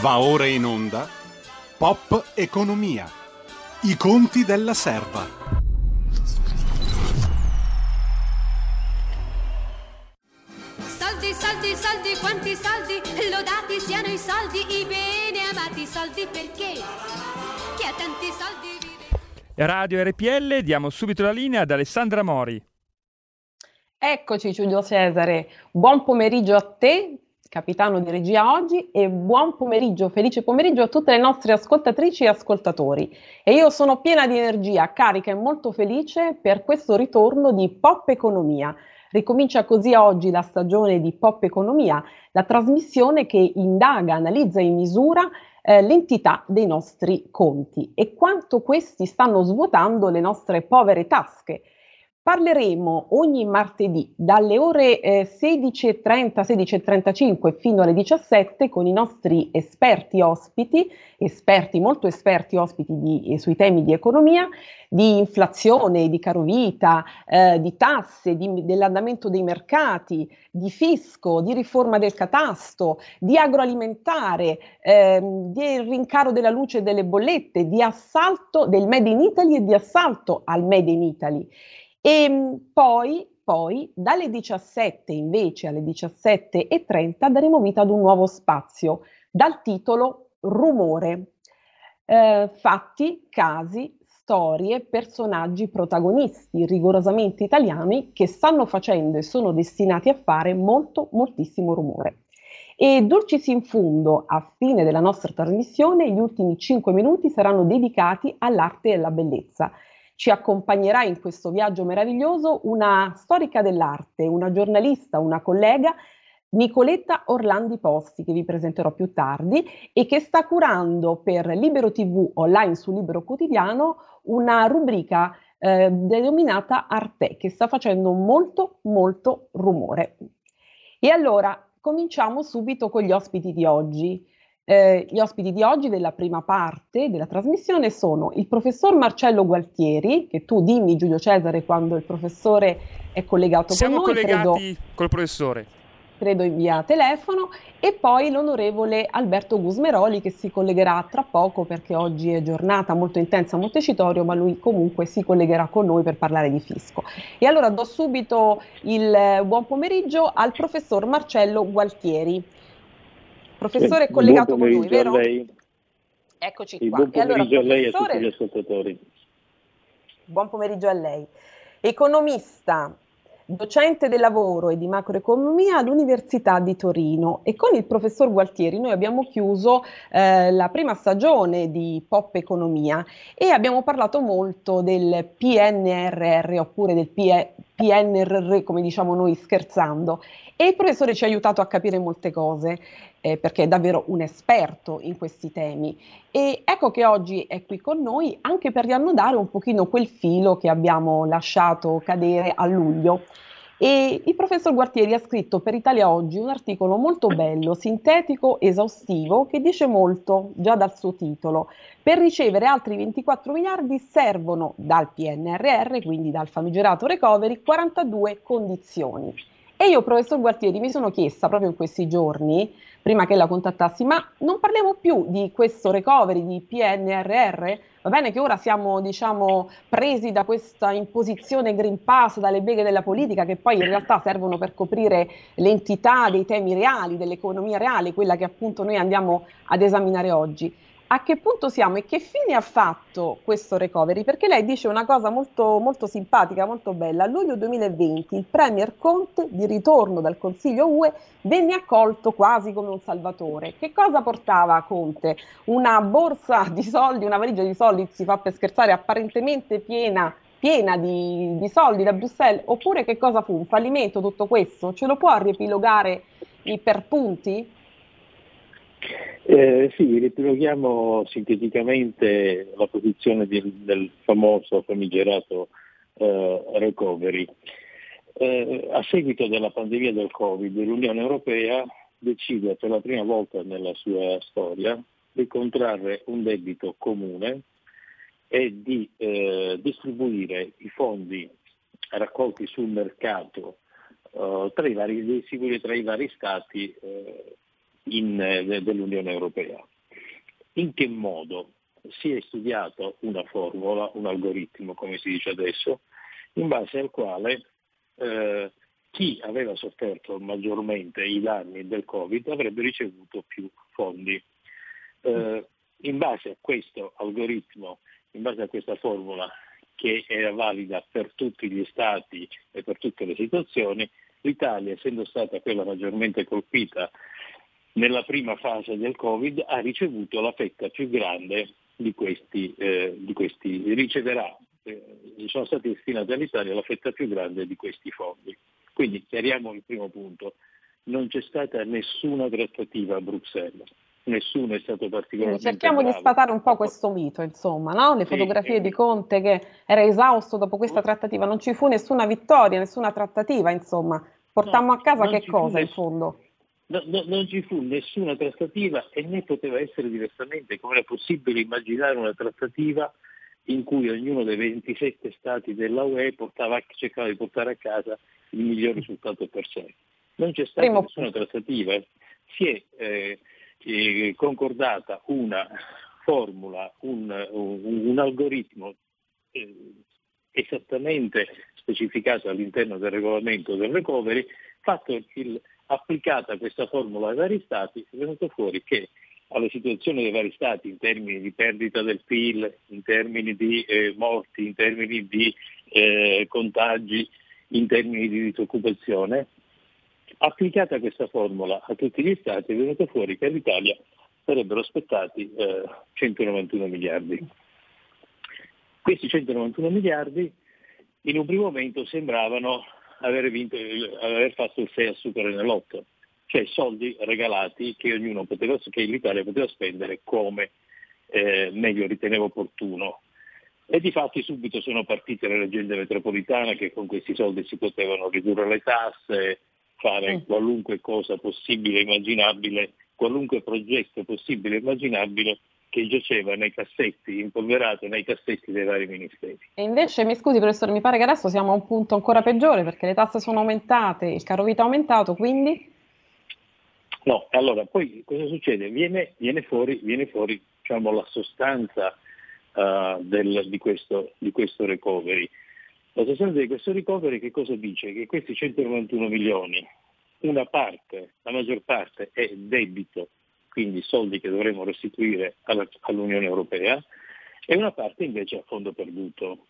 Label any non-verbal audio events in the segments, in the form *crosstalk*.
Va ora in onda Pop Economia. I conti della serva. Soldi, soldi, soldi, quanti soldi, lodati siano i soldi, i bene amati soldi perché chi ha tanti soldi vive. Radio RPL, diamo subito la linea ad Alessandra Mori. Eccoci Giulio Cesare, buon pomeriggio a te, capitano di regia oggi e buon pomeriggio, felice pomeriggio a tutte le nostre ascoltatrici e ascoltatori. E io sono piena di energia, carica e molto felice per questo ritorno di Pop Economia. Ricomincia così oggi la stagione di Pop Economia, la trasmissione che indaga, analizza e misura eh, l'entità dei nostri conti e quanto questi stanno svuotando le nostre povere tasche Parleremo ogni martedì dalle ore eh, 16.30, 16.35 fino alle 17 con i nostri esperti ospiti, esperti, molto esperti ospiti di, eh, sui temi di economia, di inflazione, di carovita, eh, di tasse, di, dell'andamento dei mercati, di fisco, di riforma del catasto, di agroalimentare, ehm, di rincaro della luce e delle bollette, di assalto del Made in Italy e di assalto al Made in Italy. E mm, poi, poi dalle 17 invece alle 17.30 daremo vita ad un nuovo spazio dal titolo Rumore. Eh, fatti, casi, storie, personaggi protagonisti rigorosamente italiani che stanno facendo e sono destinati a fare molto, moltissimo rumore. E dulcis in fundo, a fine della nostra trasmissione, gli ultimi 5 minuti saranno dedicati all'arte e alla bellezza ci accompagnerà in questo viaggio meraviglioso una storica dell'arte, una giornalista, una collega, Nicoletta Orlandi Posti, che vi presenterò più tardi e che sta curando per Libero TV online su Libero Quotidiano una rubrica eh, denominata Arte, che sta facendo molto, molto rumore. E allora cominciamo subito con gli ospiti di oggi. Eh, gli ospiti di oggi della prima parte della trasmissione sono il professor Marcello Gualtieri, che tu dimmi Giulio Cesare quando il professore è collegato Siamo con noi. Siamo collegati credo, col professore. Credo in via telefono e poi l'onorevole Alberto Gusmeroli che si collegherà tra poco perché oggi è giornata molto intensa a Montecitorio, ma lui comunque si collegherà con noi per parlare di fisco. E allora do subito il buon pomeriggio al professor Marcello Gualtieri. Professore è collegato con noi, vero? Lei. Eccoci sì, qua. Buon pomeriggio allora, a lei e a tutti gli ascoltatori. Buon pomeriggio a lei. Economista, docente del lavoro e di macroeconomia all'Università di Torino e con il professor Gualtieri noi abbiamo chiuso eh, la prima stagione di Pop Economia e abbiamo parlato molto del PNRR oppure del PNRR come diciamo noi scherzando e il professore ci ha aiutato a capire molte cose eh, perché è davvero un esperto in questi temi. E ecco che oggi è qui con noi anche per riannodare un pochino quel filo che abbiamo lasciato cadere a luglio. E il professor Guartieri ha scritto per Italia Oggi un articolo molto bello, sintetico, esaustivo, che dice molto già dal suo titolo. Per ricevere altri 24 miliardi servono dal PNRR, quindi dal famigerato recovery, 42 condizioni. E io, professor Guartieri, mi sono chiesta proprio in questi giorni, prima che la contattassi, ma non parliamo più di questo recovery di PNRR? Va bene che ora siamo, diciamo, presi da questa imposizione Green Pass dalle beghe della politica, che poi in realtà servono per coprire l'entità dei temi reali, dell'economia reale, quella che appunto noi andiamo ad esaminare oggi a che punto siamo e che fine ha fatto questo recovery? Perché lei dice una cosa molto, molto simpatica, molto bella. A luglio 2020 il Premier Conte, di ritorno dal Consiglio UE, venne accolto quasi come un salvatore. Che cosa portava Conte? Una borsa di soldi, una valigia di soldi, si fa per scherzare, apparentemente piena piena di, di, soldi da Bruxelles, oppure che cosa fu? Un fallimento tutto questo? Ce lo può riepilogare per punti? Eh, sì, riepiloghiamo sinteticamente la posizione di, del famoso famigerato eh, recovery. Eh, a seguito della pandemia del Covid, l'Unione Europea decide per la prima volta nella sua storia di contrarre un debito comune e di eh, distribuire i fondi raccolti sul mercato eh, tra i vari, tra i vari stati eh, in, eh, dell'Unione Europea. In che modo? Si è studiato una formula, un algoritmo, come si dice adesso, in base al quale eh, chi aveva sofferto maggiormente i danni del Covid avrebbe ricevuto più fondi. Eh, in base a questo algoritmo, in base a questa formula che era valida per tutti gli stati e per tutte le situazioni, l'Italia, essendo stata quella maggiormente colpita nella prima fase del Covid, ha ricevuto la fetta più grande di questi, eh, di questi riceverà, eh, sono stati destinati all'Italia la fetta più grande di questi fondi. Quindi chiariamo il primo punto, non c'è stata nessuna trattativa a Bruxelles nessuno è stato particolarmente Cerchiamo bravo. di sfatare un po' questo mito, insomma, no? Le fotografie sì, di Conte che era esausto dopo questa trattativa, non ci fu nessuna vittoria, nessuna trattativa, insomma. Portammo no, a casa che cosa in fondo? No, no, non ci fu nessuna trattativa e né poteva essere diversamente. Come era possibile immaginare una trattativa in cui ognuno dei 27 stati della UE portava, cercava di portare a casa il miglior risultato per sé? Non c'è stata Primo... nessuna trattativa. Si è eh, eh, concordata una formula, un, un, un algoritmo eh, esattamente specificato all'interno del regolamento del recovery, fatto il, applicata questa formula ai vari Stati, è venuto fuori che alla situazione dei vari Stati in termini di perdita del PIL, in termini di eh, morti, in termini di eh, contagi, in termini di disoccupazione, Applicata questa formula a tutti gli Stati è venuto fuori che all'Italia sarebbero aspettati eh, 191 miliardi. Questi 191 miliardi in un primo momento sembravano aver, vinto, aver fatto il 6 a super nell'8, cioè soldi regalati che, poteva, che l'Italia poteva spendere come eh, meglio riteneva opportuno. E di fatti subito sono partite le leggende metropolitane che con questi soldi si potevano ridurre le tasse, fare mm. qualunque cosa possibile e immaginabile, qualunque progetto possibile e immaginabile che giaceva nei cassetti, impolverato nei cassetti dei vari ministeri. E invece, mi scusi professore, mi pare che adesso siamo a un punto ancora peggiore perché le tasse sono aumentate, il caro vita è aumentato, quindi? No, allora poi cosa succede? Viene, viene fuori, viene fuori diciamo, la sostanza uh, del, di, questo, di questo recovery. La sostanza di questo recovery che cosa dice? Che questi 191 milioni, una parte, la maggior parte è debito, quindi soldi che dovremo restituire all'Unione Europea, e una parte invece a fondo perduto.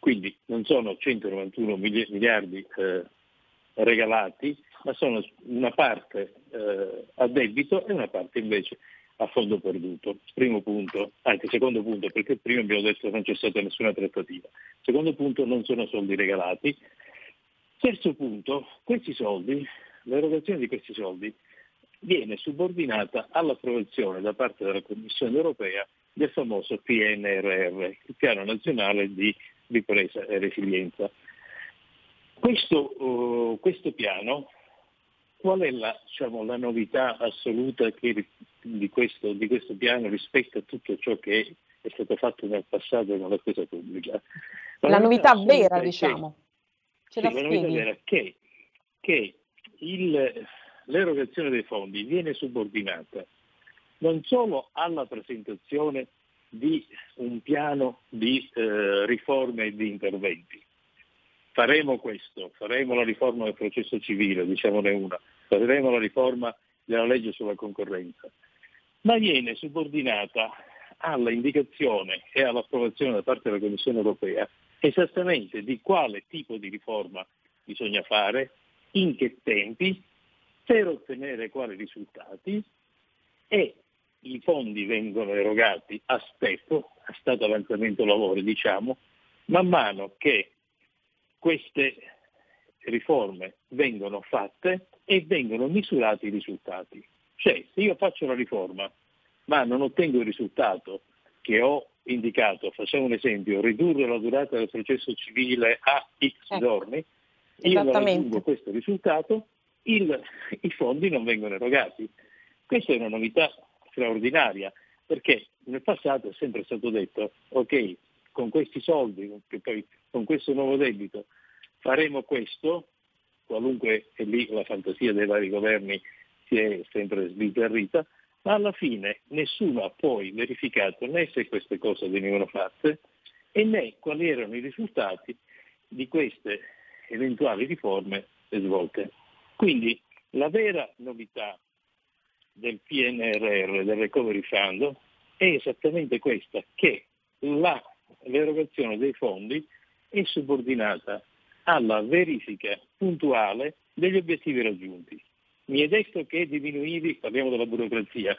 Quindi non sono 191 miliardi eh, regalati, ma sono una parte eh, a debito e una parte invece a fondo perduto. Primo punto, anche secondo punto, perché prima abbiamo detto che non c'è stata nessuna trattativa. Secondo punto, non sono soldi regalati. Terzo punto, questi soldi, l'erogazione di questi soldi viene subordinata all'approvazione da parte della Commissione europea del famoso PNRR, il Piano Nazionale di Ripresa e Resilienza. Questo, uh, questo piano qual è la, diciamo, la novità assoluta che, di, questo, di, questo, piano rispetto a tutto ciò che è stato fatto nel passato con la spesa pubblica? La, la novità, vera, diciamo. Che, sì, la, la novità vera è che, che il, l'erogazione dei fondi viene subordinata non solo alla presentazione di un piano di eh, riforme e di interventi. Faremo questo, faremo la riforma del processo civile, diciamone una, faremo la riforma della legge sulla concorrenza, ma viene subordinata alla indicazione e all'approvazione da parte della Commissione europea esattamente di quale tipo di riforma bisogna fare, in che tempi, per ottenere quali risultati e i fondi vengono erogati a step, a stato avanzamento lavori diciamo, man mano che queste riforme vengono fatte e vengono misurati i risultati. Cioè, se io faccio la riforma ma non ottengo il risultato che ho indicato, facciamo un esempio, ridurre la durata del processo civile a X ecco. giorni, io non raggiungo questo risultato, il, i fondi non vengono erogati. Questa è una novità straordinaria, perché nel passato è sempre stato detto, ok, con questi soldi, con questo nuovo debito, faremo questo, qualunque è lì la fantasia dei vari governi si è sempre sbizzarrita, ma alla fine nessuno ha poi verificato né se queste cose venivano fatte e né quali erano i risultati di queste eventuali riforme svolte. Quindi la vera novità del PNRR, del Recovery Fund, è esattamente questa, che la, l'erogazione dei fondi è subordinata alla verifica puntuale degli obiettivi raggiunti. Mi è detto che diminuivi, parliamo della burocrazia,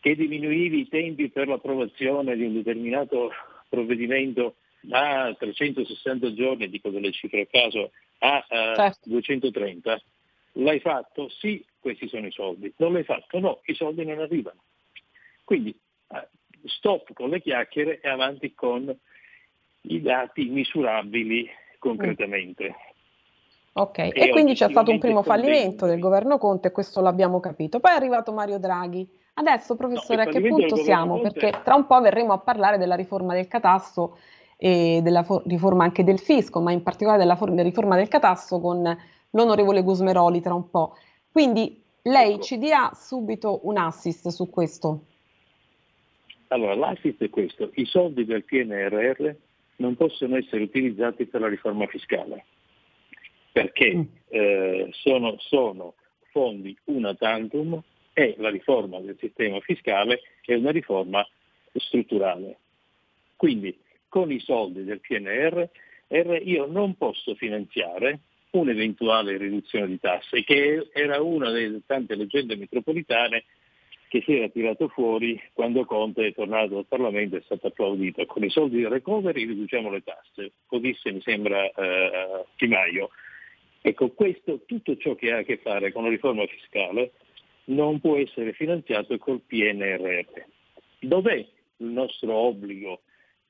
che diminuivi i tempi per l'approvazione di un determinato provvedimento da 360 giorni, dico delle cifre a caso, a, a certo. 230. L'hai fatto? Sì, questi sono i soldi. Non l'hai fatto? No, i soldi non arrivano. Quindi eh, stop con le chiacchiere e avanti con i dati misurabili concretamente. Mm. Ok, e, e quindi c'è stato un primo fallimento del governo Conte, questo l'abbiamo capito. Poi è arrivato Mario Draghi. Adesso, professore, no, a che punto siamo? Conte... Perché tra un po' verremo a parlare della riforma del catasto e della for- riforma anche del fisco, ma in particolare della, for- della riforma del catasto con l'onorevole Gusmeroli tra un po'. Quindi lei ci dia subito un assist su questo. Allora, l'assist è questo. I soldi del PNRR non possono essere utilizzati per la riforma fiscale perché mm. eh, sono, sono, fondi una tantum e la riforma del sistema fiscale è una riforma strutturale. Quindi con i soldi del PNR io non posso finanziare un'eventuale riduzione di tasse, che era una delle tante leggende metropolitane che si era tirato fuori quando Conte è tornato al Parlamento e è stato applaudito. Con i soldi del recovery riduciamo le tasse, così se mi sembra eh, Di Maio. Ecco, questo, tutto ciò che ha a che fare con la riforma fiscale non può essere finanziato col PNRR. Dov'è il nostro obbligo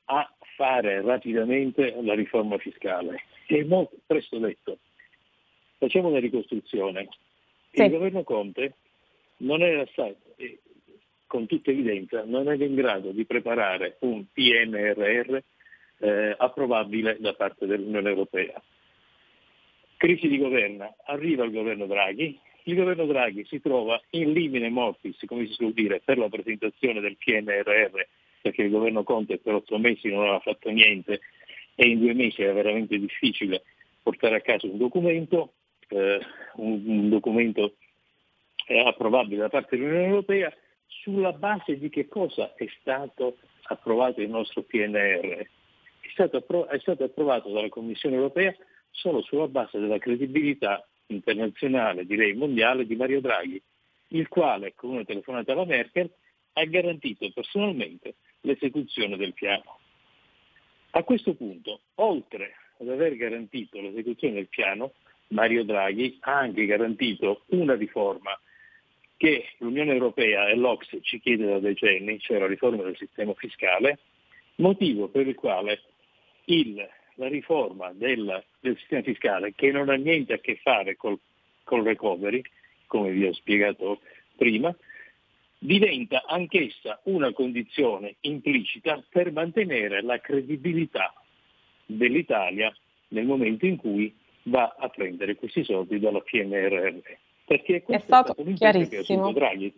a fare rapidamente la riforma fiscale? È molto presto detto. Facciamo una ricostruzione. Sì. Il governo Conte non era stato, con tutta evidenza, non era in grado di preparare un PNRR eh, approvabile da parte dell'Unione Europea crisi di governo, arriva il governo Draghi, il governo Draghi si trova in limine mortis, come si suol dire, per la presentazione del PNRR, perché il governo Conte per otto mesi non aveva fatto niente e in due mesi era veramente difficile portare a casa un documento, eh, un, un, documento eh, approvabile da parte dell'Unione Europea, sulla base di che cosa è stato approvato il nostro PNR. È stato, appro- è stato approvato dalla Commissione Europea solo sulla base della credibilità internazionale, direi mondiale, di Mario Draghi, il quale con una telefonata alla Merkel ha garantito personalmente l'esecuzione del piano. A questo punto, oltre ad aver garantito l'esecuzione del piano, Mario Draghi ha anche garantito una riforma che l'Unione Europea e l'Ox ci chiede da decenni, cioè la riforma del sistema fiscale, motivo per il quale il la riforma del, del, sistema fiscale che non ha niente a che fare col, col recovery, come vi ho spiegato prima, diventa anch'essa una condizione implicita per mantenere la credibilità dell'Italia nel momento in cui va a prendere questi soldi dalla PNRR. Perché questo è stato, è stato chiarissimo. Draghi.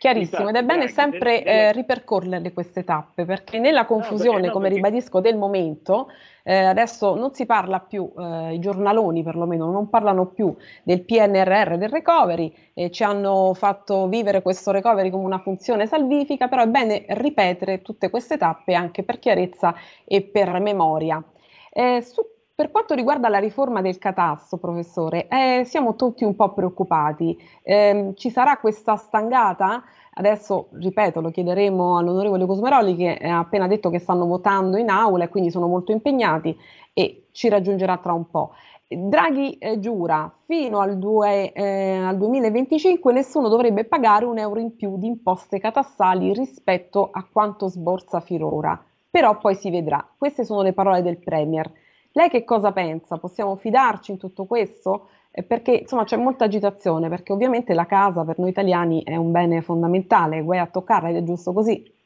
Chiarissimo, ed è bene sempre eh, ripercorrerle queste tappe, perché nella confusione, come ribadisco, del momento, eh, adesso non si parla più, eh, i giornaloni perlomeno non parlano più del PNRR, del recovery, ci hanno fatto vivere questo recovery come una funzione salvifica, però è bene ripetere tutte queste tappe anche per chiarezza e per memoria. Eh, su per quanto riguarda la riforma del catasto, professore, eh, siamo tutti un po' preoccupati. Eh, ci sarà questa stangata? Adesso, ripeto, lo chiederemo all'onorevole Cosmeroli che ha appena detto che stanno votando in aula e quindi sono molto impegnati e ci raggiungerà tra un po'. Draghi eh, giura fino al, due, eh, al, 2025 nessuno dovrebbe pagare un euro in più di imposte catastali rispetto a quanto sborsa finora. Però poi si vedrà. Queste sono le parole del Premier. Lei che cosa pensa? Possiamo fidarci in tutto questo? Eh, perché insomma c'è molta agitazione, perché ovviamente la casa per noi italiani è un bene fondamentale, guai a toccarla ed è giusto così.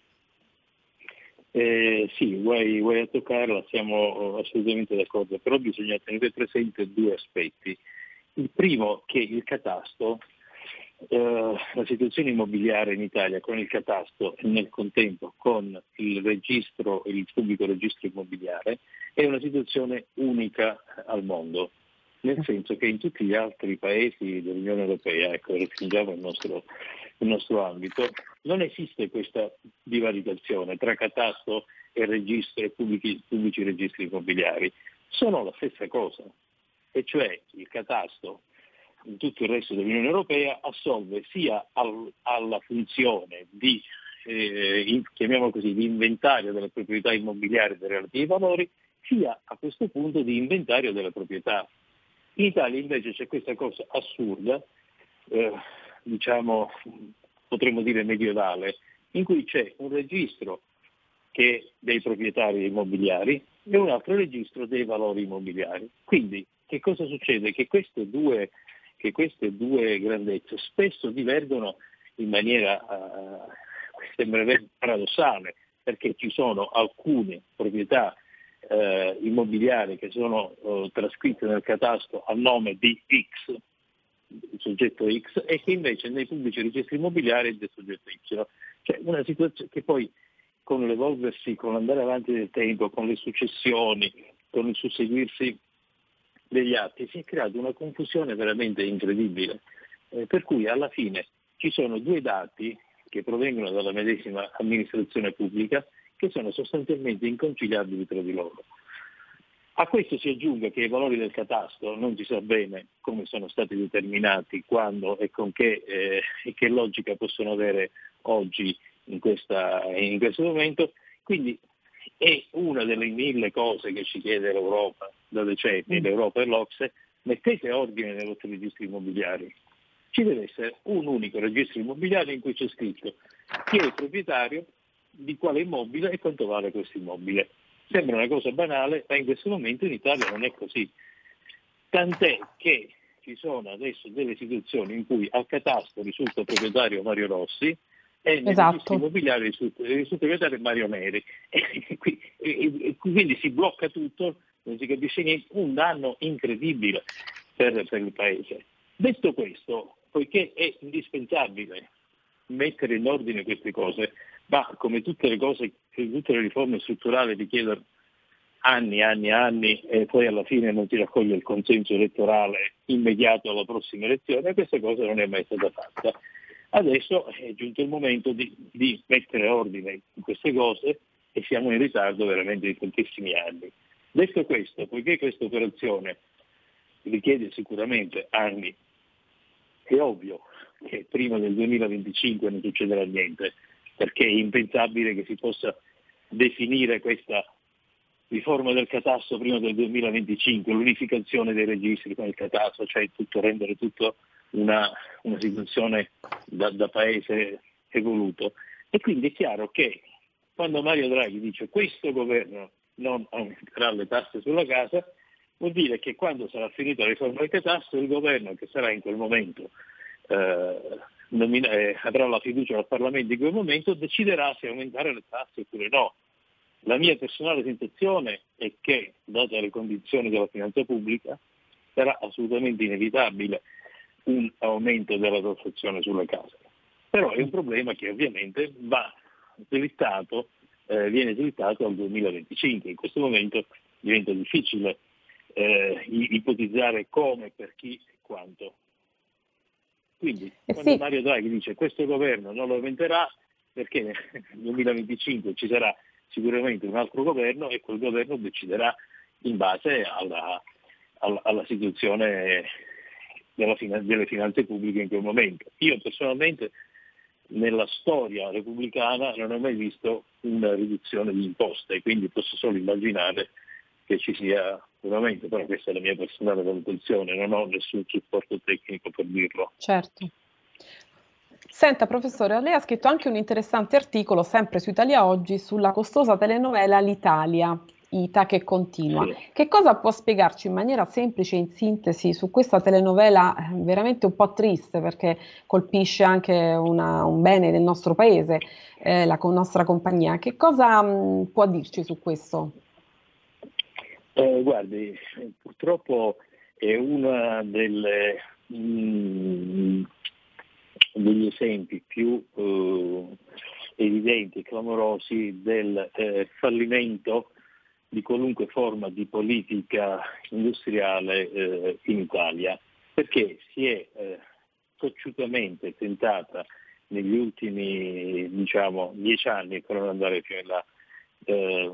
Eh, sì, guai, guai a toccarla, siamo assolutamente d'accordo, però bisogna tenere presente due aspetti. Il primo che il catasto eh, la situazione immobiliare in Italia con il catasto e nel contempo con il registro, il pubblico registro immobiliare, è una situazione unica al mondo, nel senso che in tutti gli altri paesi dell'Unione Europea, ecco, restringiamo il nostro, il nostro ambito, non esiste questa divaricazione tra catasto e registro e pubblici, pubblici registri immobiliari. Sono la stessa cosa, e cioè il catasto in tutto il resto dell'Unione Europea assolve sia al, alla funzione di, eh, in, così, di inventario delle proprietà immobiliari dei relativi valori, sia a questo punto di inventario delle proprietà. In Italia invece c'è questa cosa assurda, eh, diciamo, potremmo dire medievale, in cui c'è un registro dei proprietari immobiliari e un altro registro dei valori immobiliari. Quindi che cosa succede? Che queste due che queste due grandezze spesso divergono in maniera, uh, sembra paradossale, perché ci sono alcune proprietà uh, immobiliari che sono uh, trascritte nel catasto a nome di X, il soggetto X, e che invece nei pubblici registri immobiliari è del soggetto Y. Cioè una situazione che poi con l'evolversi, con l'andare avanti del tempo, con le successioni, con il susseguirsi degli atti si è creata una confusione veramente incredibile, eh, per cui alla fine ci sono due dati che provengono dalla medesima amministrazione pubblica che sono sostanzialmente inconciliabili tra di loro. A questo si aggiunge che i valori del catasto non si sa bene come sono stati determinati, quando e con che, eh, e che logica possono avere oggi in, questa, in questo momento, quindi è una delle mille cose che ci chiede l'Europa da decenni, mm. l'Europa e l'Ocse, mettete ordine nei vostri registri immobiliari. Ci deve essere un unico registro immobiliare in cui c'è scritto chi è il proprietario, di quale immobile e quanto vale questo immobile. Sembra una cosa banale, ma in questo momento in Italia non è così. Tant'è che ci sono adesso delle situazioni in cui al catasto risulta proprietario Mario Rossi, nel esatto. immobiliare il sottosegretario Mario Neri. *laughs* E, quindi si blocca tutto, non si capisce niente, un danno incredibile per, per il Paese. Detto questo, poiché è indispensabile mettere in ordine queste cose, ma come tutte le cose, tutte le riforme strutturali richiedono anni, anni, anni e poi alla fine non si raccoglie il consenso elettorale immediato alla prossima elezione, questa cosa non è mai stata fatta. Adesso è giunto il momento di, di mettere ordine in queste cose e siamo in ritardo veramente di tantissimi anni. Detto questo, poiché questa operazione richiede sicuramente anni, è ovvio che prima del 2025 non succederà niente, perché è impensabile che si possa definire questa riforma del catasto prima del 2025, l'unificazione dei registri con il catasto, cioè tutto, rendere tutto una, una situazione da, da, paese evoluto. E quindi è chiaro che quando Mario Draghi dice questo governo non aumenterà le tasse sulla casa, vuol dire che quando sarà finita la riforma del catasto il governo che sarà in quel momento eh, nomina- eh, avrà la fiducia dal Parlamento in quel momento deciderà se aumentare le tasse oppure no. La mia personale sensazione è che, date le condizioni della finanza pubblica, sarà assolutamente inevitabile un aumento della tassazione sulle case. Però è un problema che ovviamente va slittato, eh, viene slittato al 2025. In questo momento diventa difficile eh, ipotizzare come, per chi e quanto. Quindi eh quando sì. Mario Draghi dice questo governo non lo aumenterà perché nel 2025 ci sarà sicuramente un altro governo e quel governo deciderà in base alla, alla, alla situazione delle finanze pubbliche in quel momento. Io personalmente nella storia repubblicana non ho mai visto una riduzione di imposte, quindi posso solo immaginare che ci sia aumento, però questa è la mia personale valutazione, non ho nessun supporto tecnico per dirlo. Certo. Senta professore, lei ha scritto anche un interessante articolo, sempre su Italia Oggi, sulla costosa telenovela L'Italia, Ita che continua. Sì. Che cosa può spiegarci in maniera semplice, in sintesi, su questa telenovela eh, veramente un po' triste perché colpisce anche una, un bene del nostro paese, eh, la nostra compagnia? Che cosa mh, mm, può dirci su questo? Eh, guardi, purtroppo è mh, mm, degli esempi più eh, evidenti e clamorosi del eh, fallimento di qualunque forma di politica industriale eh, in Italia, perché si è eh, cocciutamente tentata negli ultimi diciamo, dieci anni, per non andare più in là, eh,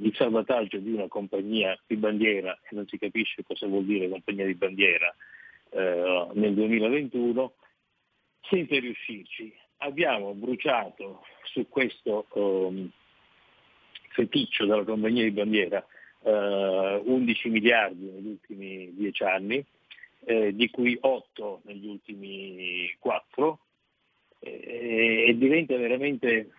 il salvataggio di una compagnia di bandiera, e non si capisce cosa vuol dire compagnia di bandiera, eh, nel 2021, senza riuscirci. Abbiamo bruciato su questo um, feticcio della compagnia di bandiera uh, 11 miliardi negli ultimi 10 anni, eh, di cui 8 negli ultimi 4, eh, e diventa veramente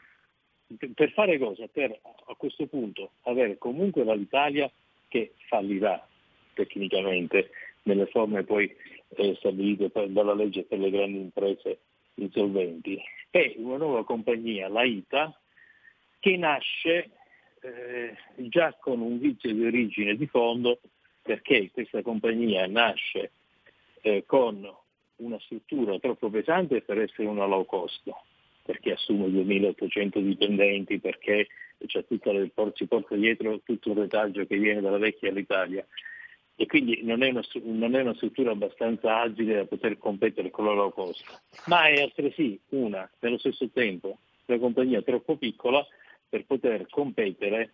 per fare cosa? Per a questo punto avere comunque l'Italia che fallirà tecnicamente nelle forme poi eh, stabilite per, dalla legge per le grandi imprese insolventi e una nuova compagnia, la ITA, che nasce eh, già con un vizio di origine di fondo perché questa compagnia nasce eh, con una struttura troppo pesante per essere una low cost, perché assume 2.800 dipendenti, perché il, si porta dietro tutto un retaggio che viene dalla vecchia all'Italia. E quindi non è, una, non è, una, struttura abbastanza agile da poter competere con la low cost, ma è altresì una, nello stesso tempo, una compagnia troppo piccola per poter competere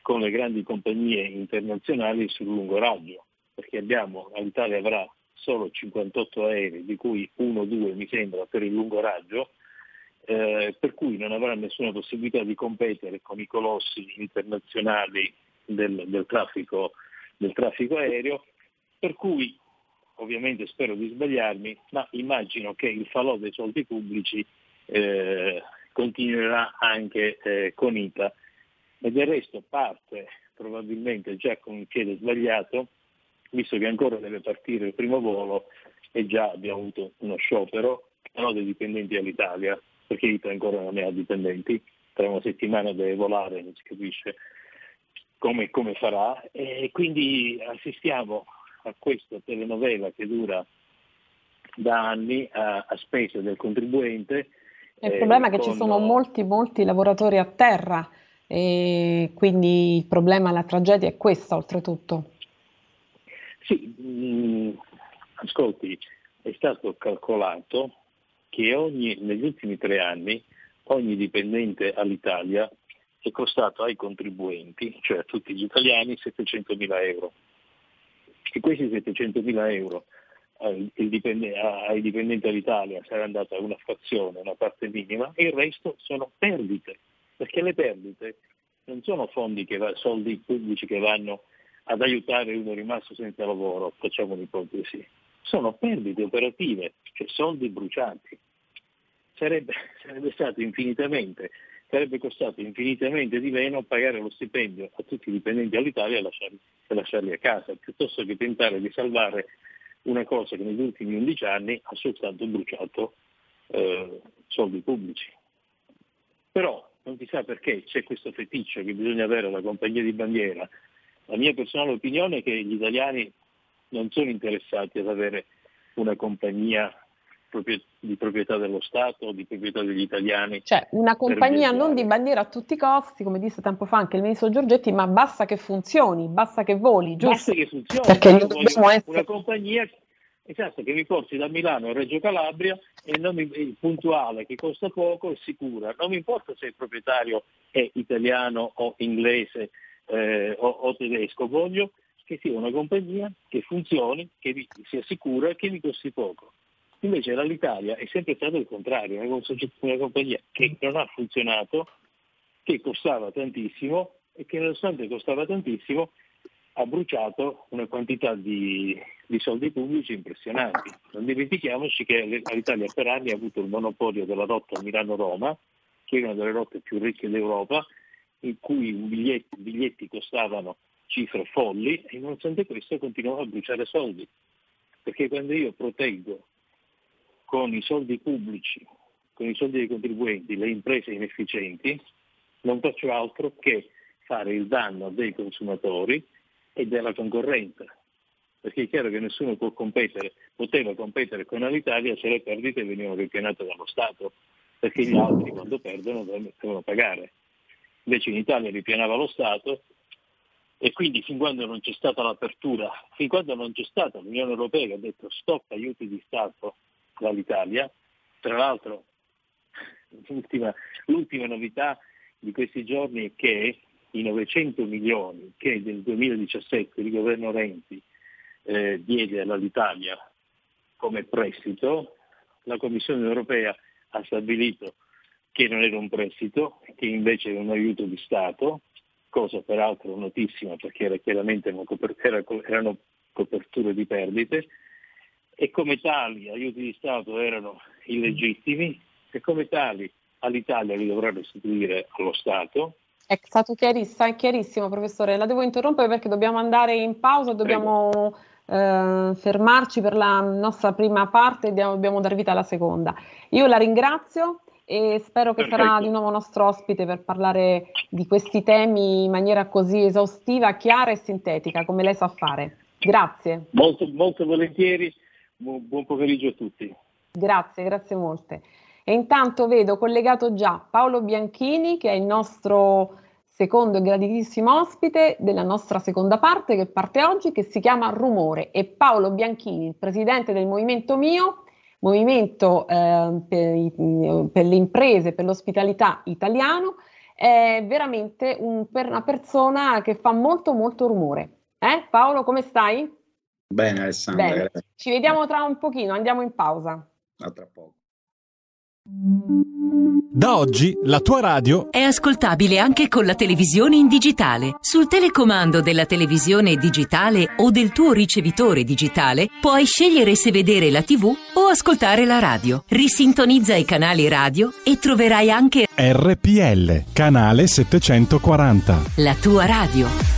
con le grandi compagnie internazionali sul lungo raggio, perché abbiamo, l'Italia avrà solo 58 aerei, di cui uno o due mi sembra per il lungo raggio, eh, per cui non avrà nessuna possibilità di competere con i colossi internazionali del, del, traffico, del traffico aereo, per cui ovviamente spero di sbagliarmi, ma immagino che il falò dei soldi pubblici eh, continuerà anche eh, con ITA e del resto parte probabilmente già con il piede sbagliato visto che ancora deve partire il primo volo e già abbiamo avuto uno sciopero, però dei dipendenti all'Italia, perché l'Italia ancora non ne ha dipendenti, tra una settimana deve volare, non si capisce come, come farà, e quindi assistiamo a questa telenovela che dura da anni a, a spese del contribuente. Il eh, problema è che ci sono molti, molti lavoratori a terra e quindi il problema, la tragedia è questa oltretutto. Sì, mh, mm, ascolti, è stato calcolato che ogni, negli ultimi tre anni ogni dipendente all'Italia è costato ai contribuenti, cioè a tutti gli italiani, 700 mila euro. E questi 700 mila euro ai dipendenti all'Italia sarà andata una frazione, una parte minima, e il resto sono perdite, perché le perdite non sono fondi che va, soldi pubblici che vanno ad aiutare uno rimasto senza lavoro, facciamo un'ipotesi, sono perdite operative, cioè soldi bruciati. Sarebbe, *laughs* sarebbe stato infinitamente, sarebbe costato infinitamente di meno pagare lo stipendio a tutti i dipendenti all'Italia e lasciarli, e lasciarli a casa, piuttosto che tentare di salvare una cosa che negli ultimi 11 anni ha soltanto bruciato eh, soldi pubblici. Però non si sa perché c'è questo feticcio che bisogna avere alla compagnia di bandiera la mia personale opinione è che gli italiani non sono interessati ad avere una compagnia di proprietà dello Stato o di proprietà degli italiani. Cioè una compagnia non di bandiera a tutti i costi, come disse tempo fa anche il ministro Giorgetti, ma basta che funzioni, basta che voli, giusto? Basta che funzioni, perché io voglio essere... una compagnia esatto, che mi porti da Milano a Reggio Calabria e non mi, puntuale, che costa poco e sicura. Non mi importa se il proprietario è italiano o inglese eh, o, o, tedesco, voglio che sia una compagnia che funzioni, che vi, sia sicura e che mi costi poco. Invece l'Italia è sempre stato il contrario, una, una compagnia che non ha funzionato, che costava tantissimo e che nonostante costava tantissimo ha bruciato una quantità di, di soldi pubblici impressionanti. Non dimentichiamoci che l'Italia per anni ha avuto il monopolio della rotta Milano-Roma, che è una delle rotte più ricche d'Europa, in cui i biglietti, biglietti costavano cifre folli e nonostante questo continuavo a bruciare soldi. Perché quando io proteggo con i soldi pubblici, con i soldi dei contribuenti, le imprese inefficienti, non faccio altro che fare il danno dei consumatori e della concorrenza. perché è chiaro che nessuno può competere, poteva competere con l'Italia se le perdite venivano ripianate dallo Stato, perché gli altri quando perdono devono pagare. Invece in Italia ripianava lo Stato e quindi fin quando non c'è stata l'apertura, fin quando non c'è stata l'Unione Europea che ha detto stop aiuti di Stato all'Italia, tra l'altro l'ultima, l'ultima novità di questi giorni è che i 900 milioni che nel 2017 il governo Renzi eh, diede all'Italia come prestito, la Commissione europea ha stabilito che non era un prestito, che invece era un aiuto di Stato, cosa peraltro notissima perché era chiaramente erano coperture di perdite, e come tali aiuti di Stato erano illegittimi e come tali all'Italia li dovrà restituire allo Stato. È stato chiarissimo, è chiarissimo professore, la devo interrompere perché dobbiamo andare in pausa, dobbiamo eh, fermarci per la nostra prima parte e dobbiamo dar vita alla seconda. Io la ringrazio e spero che Perfetto. sarà di nuovo nostro ospite per parlare di questi temi in maniera così esaustiva, chiara e sintetica come lei sa fare. Grazie. Molto, molto volentieri, buon pomeriggio a tutti. Grazie, grazie molte. E intanto vedo collegato già Paolo Bianchini, che è il nostro secondo e graditissimo ospite della nostra seconda parte che parte oggi, che si chiama Rumore. E Paolo Bianchini, il presidente del Movimento Mio, Movimento eh, per, per, le imprese, per l'ospitalità italiano, è veramente un, per una persona che fa molto molto rumore. Eh? Paolo, come stai? Bene Alessandra. Bene. Ci vediamo tra un pochino, andiamo in pausa. A tra poco. Da oggi la tua radio è ascoltabile anche con la televisione in digitale. Sul telecomando della televisione digitale o del tuo ricevitore digitale puoi scegliere se vedere la TV o ascoltare la radio. Risintonizza i canali radio e troverai anche RPL, canale 740. La tua radio.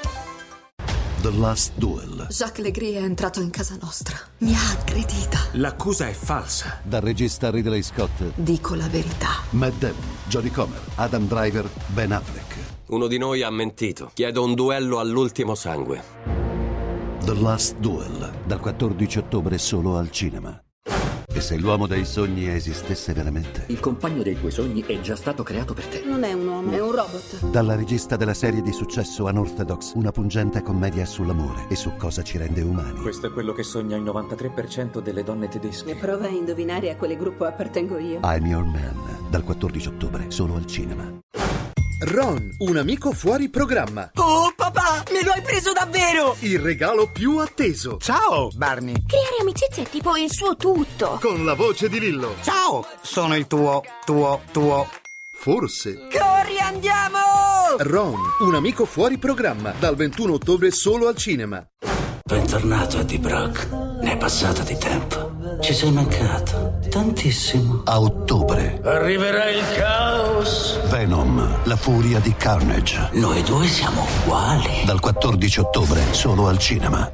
The Last Duel. Jacques Legris è entrato in casa nostra. Mi ha aggredita. L'accusa è falsa. Dal regista Ridley Scott. Dico la verità. Matt Damon, Jodie Comer, Adam Driver, Ben Affleck. Uno di noi ha mentito. Chiedo un duello all'ultimo sangue. The Last Duel. Dal 14 ottobre solo al cinema. E se l'uomo dei sogni esistesse veramente? Il compagno dei tuoi sogni è già stato creato per te. Non è un uomo, è un robot. Dalla regista della serie di successo Unorthodox, una pungente commedia sull'amore e su cosa ci rende umani. Questo è quello che sogna il 93% delle donne tedesche. E prova a indovinare a quale gruppo appartengo io. I'm Your Man, dal 14 ottobre, solo al cinema. Ron, un amico fuori programma. Oh papà, me lo hai preso davvero! Il regalo più atteso. Ciao, Barney. Creare amicizia è tipo il suo tutto. Con la voce di Lillo. Ciao, sono il tuo, tuo, tuo. Forse. Corri, andiamo! Ron, un amico fuori programma. Dal 21 ottobre solo al cinema. Bentornato, Eddie Brock. Ne è passato di tempo. Ci sei mancato tantissimo. A ottobre. Arriverà il caos. Venom, la furia di Carnage. Noi due siamo uguali. Dal 14 ottobre, solo al cinema.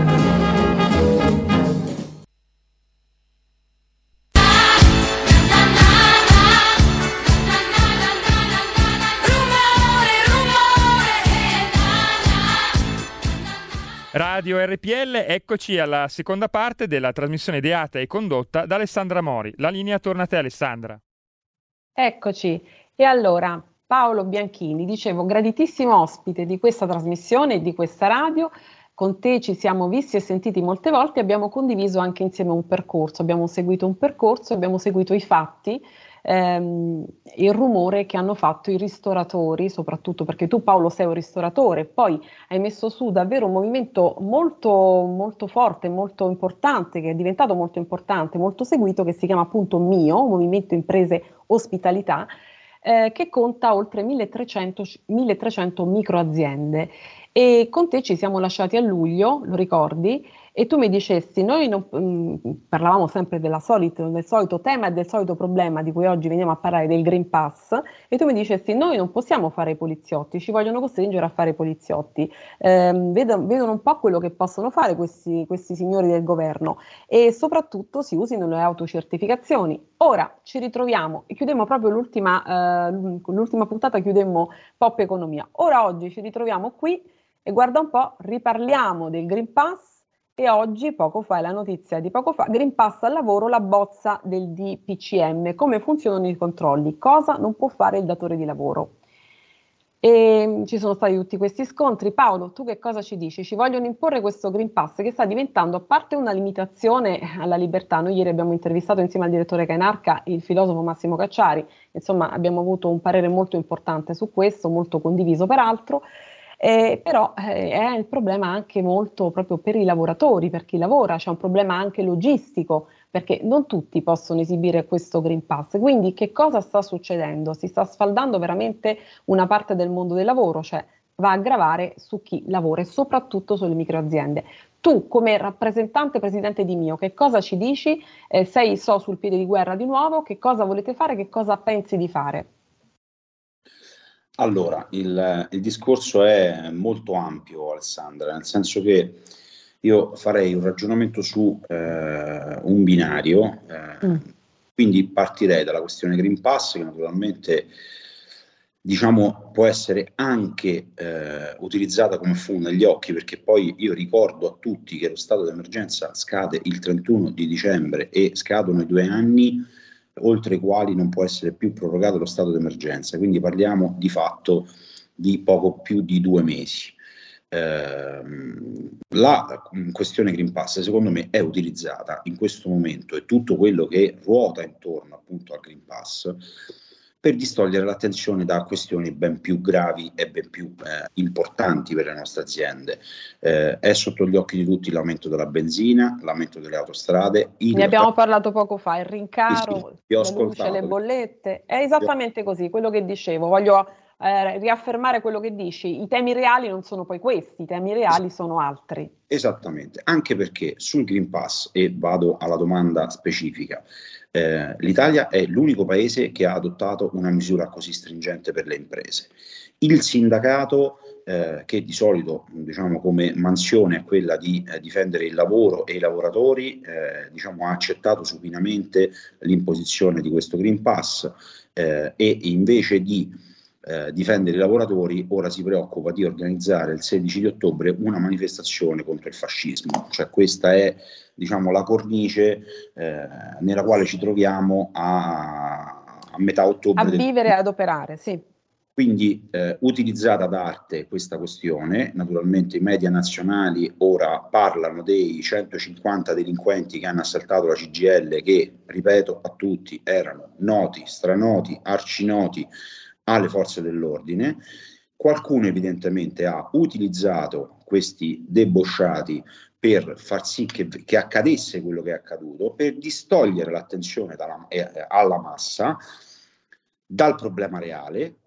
Radio RPL, eccoci alla seconda parte della trasmissione ideata e condotta da Alessandra Mori. La linea torna a te Alessandra. Eccoci. E allora, Paolo Bianchini, dicevo, graditissimo ospite di questa trasmissione e di questa radio. Con te ci siamo visti e sentiti molte volte, abbiamo condiviso anche insieme un percorso, abbiamo seguito un percorso, abbiamo seguito i fatti, ehm, il rumore che hanno fatto i ristoratori, soprattutto perché tu Paolo sei un ristoratore, poi hai messo su davvero un movimento molto, molto forte, molto importante, che è diventato molto importante, molto seguito, che si chiama appunto MIO, Movimento Imprese Ospitalità, eh, che conta oltre 1300, 1300 microaziende. E con te ci siamo lasciati a luglio, lo ricordi? E tu mi dicessi, noi non, mh, mm, parlavamo sempre solito, del solito tema e del solito problema di cui oggi veniamo a parlare del Green Pass, e tu mi dicessi, noi non possiamo fare i poliziotti, ci vogliono costringere a fare i poliziotti, eh, vedono, vedono, un po' quello che possono fare questi, questi signori del governo e soprattutto si usino le autocertificazioni. Ora ci ritroviamo, e chiudiamo proprio l'ultima, eh, l'ultima puntata, chiudemmo Pop Economia. Ora oggi ci ritroviamo qui e guarda un po', riparliamo del Green Pass e oggi, poco fa, è la notizia di poco fa, Green Pass al lavoro, la bozza del DPCM, come funzionano i controlli, cosa non può fare il datore di lavoro. E mm, ci sono stati tutti questi scontri. Paolo, tu che cosa ci dici? Ci vogliono imporre questo Green Pass che sta diventando, a parte una limitazione alla libertà, noi ieri abbiamo intervistato insieme al direttore Cainarca il filosofo Massimo Cacciari, insomma abbiamo avuto un parere molto importante su questo, molto condiviso peraltro, eh, però eh, è il problema anche molto proprio per i lavoratori, per chi lavora, c'è un problema anche logistico, perché non tutti possono esibire questo Green Pass. Quindi che cosa sta succedendo? Si sta sfaldando veramente una parte del mondo del lavoro, cioè va a gravare su chi lavora e soprattutto sulle microaziende. Tu come rappresentante presidente di Mio, che cosa ci dici? Eh, sei so sul piede di guerra di nuovo, che cosa volete fare, che cosa pensi di fare? Allora, il, il, discorso è molto ampio, Alessandra, nel senso che io farei un ragionamento su eh, un binario, eh, mm. quindi partirei dalla questione Green Pass, che naturalmente diciamo, può essere anche eh, utilizzata come fumo negli occhi, perché poi io ricordo a tutti che lo stato d'emergenza scade il 31 di dicembre e scadono i due anni oltre i quali non può essere più prorogato lo stato d'emergenza, quindi parliamo di fatto di poco più di due mesi. Eh, la questione Green Pass secondo me è utilizzata in questo momento e tutto quello che ruota intorno appunto al Green Pass per distogliere l'attenzione da questioni ben più gravi e ben più eh, importanti per le nostre aziende. Eh, è sotto gli occhi di tutti l'aumento della benzina, l'aumento delle autostrade. Ne abbiamo parlato poco fa, il rincaro, sì, sì, le, luce, le bollette. È esattamente così, quello che dicevo. Voglio eh, riaffermare quello che dici. I temi reali non sono poi questi, i temi reali sono altri. Esattamente, anche perché sul Green Pass, e vado alla domanda specifica, eh, L'Italia è l'unico paese che ha adottato una misura così stringente per le imprese. Il sindacato, eh, che di solito diciamo, come mansione è quella di eh, difendere il lavoro e i lavoratori, eh, diciamo, ha accettato supinamente l'imposizione di questo Green Pass eh, e invece di eh, difendere i lavoratori, ora si preoccupa di organizzare il 16 di ottobre una manifestazione contro il fascismo. Cioè questa è diciamo, la cornice eh, nella quale ci troviamo a, a metà ottobre. A vivere e ad operare, sì. Quindi eh, utilizzata d'arte questa questione, naturalmente i media nazionali ora parlano dei 150 delinquenti che hanno assaltato la CGL che, ripeto a tutti, erano noti, stranoti, arcinoti alle forze dell'ordine. Qualcuno evidentemente ha utilizzato questi debosciati per far sì che, che, accadesse quello che è accaduto, per distogliere l'attenzione dalla, eh, alla massa dal problema reale,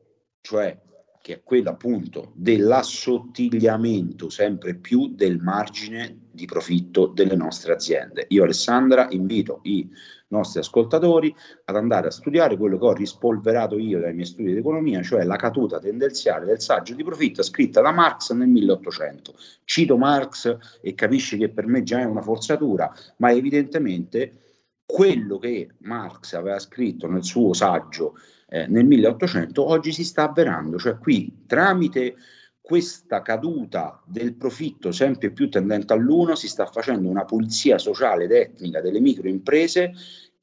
cioè che è quello appunto dell'assottigliamento sempre più del margine di profitto delle nostre aziende. Io Alessandra invito i nostri ascoltatori ad andare a studiare quello che ho rispolverato io dai miei studi di economia, cioè la caduta tendenziale del saggio di profitto scritta da Marx nel 1800. Cito Marx e capisci che per me già è una forzatura, ma evidentemente quello che Marx aveva scritto nel suo saggio eh, nel 1800 oggi si sta avverando, cioè qui tramite questa caduta del profitto sempre più tendente all'uno si sta facendo una pulizia sociale ed etnica delle microimprese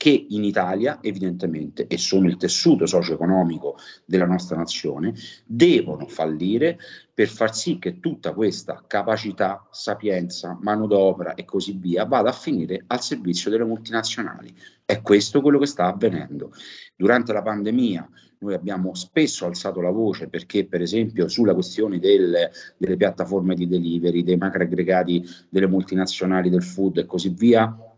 che in Italia, evidentemente, e sono il tessuto socio-economico della nostra nazione, devono fallire per far sì che tutta questa capacità, sapienza, manodopera e così via vada a finire al servizio delle multinazionali. È questo quello che sta avvenendo. Durante la pandemia noi abbiamo spesso alzato la voce perché, per esempio, sulla questione del, delle piattaforme di delivery, dei macroaggregati delle multinazionali del food e così via,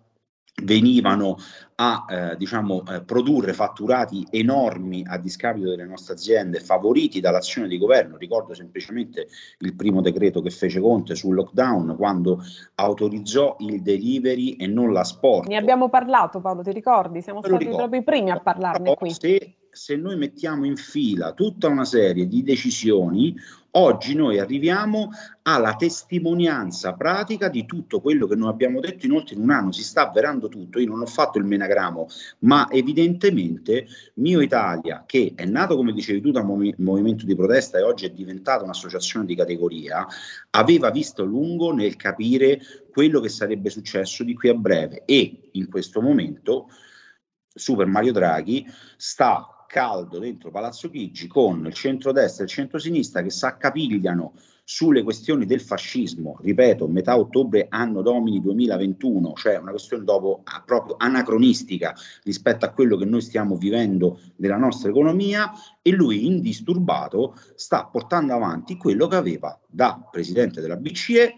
venivano a eh, diciamo, eh, produrre fatturati enormi a discapito delle nostre aziende, favoriti dall'azione di governo. Ricordo semplicemente il primo decreto che fece Conte sul lockdown, quando autorizzò il delivery e non l'asporto. Ne abbiamo parlato, Paolo, ti ricordi? Siamo stati ricordo. proprio i primi a parlarne qui. Se, se noi mettiamo in fila tutta una serie di decisioni, Oggi noi arriviamo alla testimonianza pratica di tutto quello che noi abbiamo detto. Inoltre in un anno, si sta avverando tutto, io non ho fatto il menagrammo, ma evidentemente Mio Italia, che è nato come dicevi tu da un movimento di protesta e oggi è diventata un'associazione di categoria, aveva visto lungo nel capire quello che sarebbe successo di qui a breve. E in questo momento Super Mario Draghi sta caldo dentro Palazzo Chigi con il centrodestra e il centrosinistra che si accapigliano sulle questioni del fascismo, ripeto, metà ottobre anno domini 2021, cioè una questione dopo ah, proprio anacronistica rispetto a quello che noi stiamo vivendo nella nostra economia e lui indisturbato sta portando avanti quello che aveva da presidente della BCE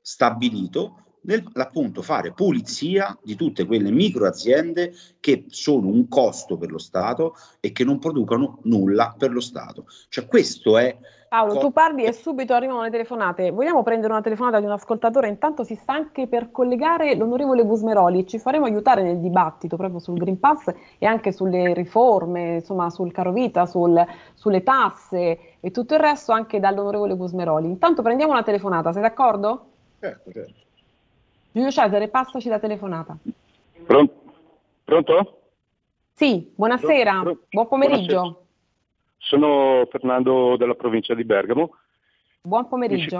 stabilito nell'appunto fare pulizia di tutte quelle micro aziende che sono un costo per lo Stato e che non producono nulla per lo Stato. Cioè questo è... Paolo, tu parli e subito arrivano le telefonate. Vogliamo prendere una telefonata di un ascoltatore? Intanto si sta anche per collegare l'onorevole Busmeroli. Ci faremo aiutare nel dibattito proprio sul Green Pass e anche sulle riforme, insomma sul caro vita, sul, sulle tasse e tutto il resto anche dall'onorevole Busmeroli. Intanto prendiamo una telefonata, sei d'accordo? Certo, certo. Giulio Cesare, passaci la telefonata. Pronto? Pronto? Sì, buonasera, Pronto? buon pomeriggio. Buonasera. Sono Fernando della provincia di Bergamo. Buon pomeriggio.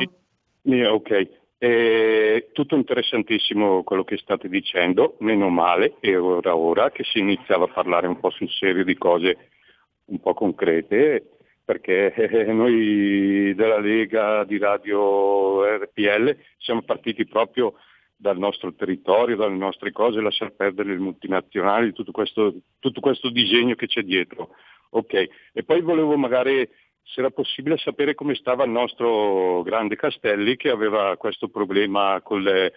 Ok, è tutto interessantissimo quello che state dicendo, meno male, e ora ora che si iniziava a parlare un po' sul serio di cose un po' concrete, perché *laughs* noi della Lega di Radio RPL siamo partiti proprio dal nostro territorio, dalle nostre cose, lasciar perdere le multinazionali, tutto questo, tutto questo disegno che c'è dietro. Ok, e poi volevo magari, se era possibile, sapere come stava il nostro grande Castelli che aveva questo problema le,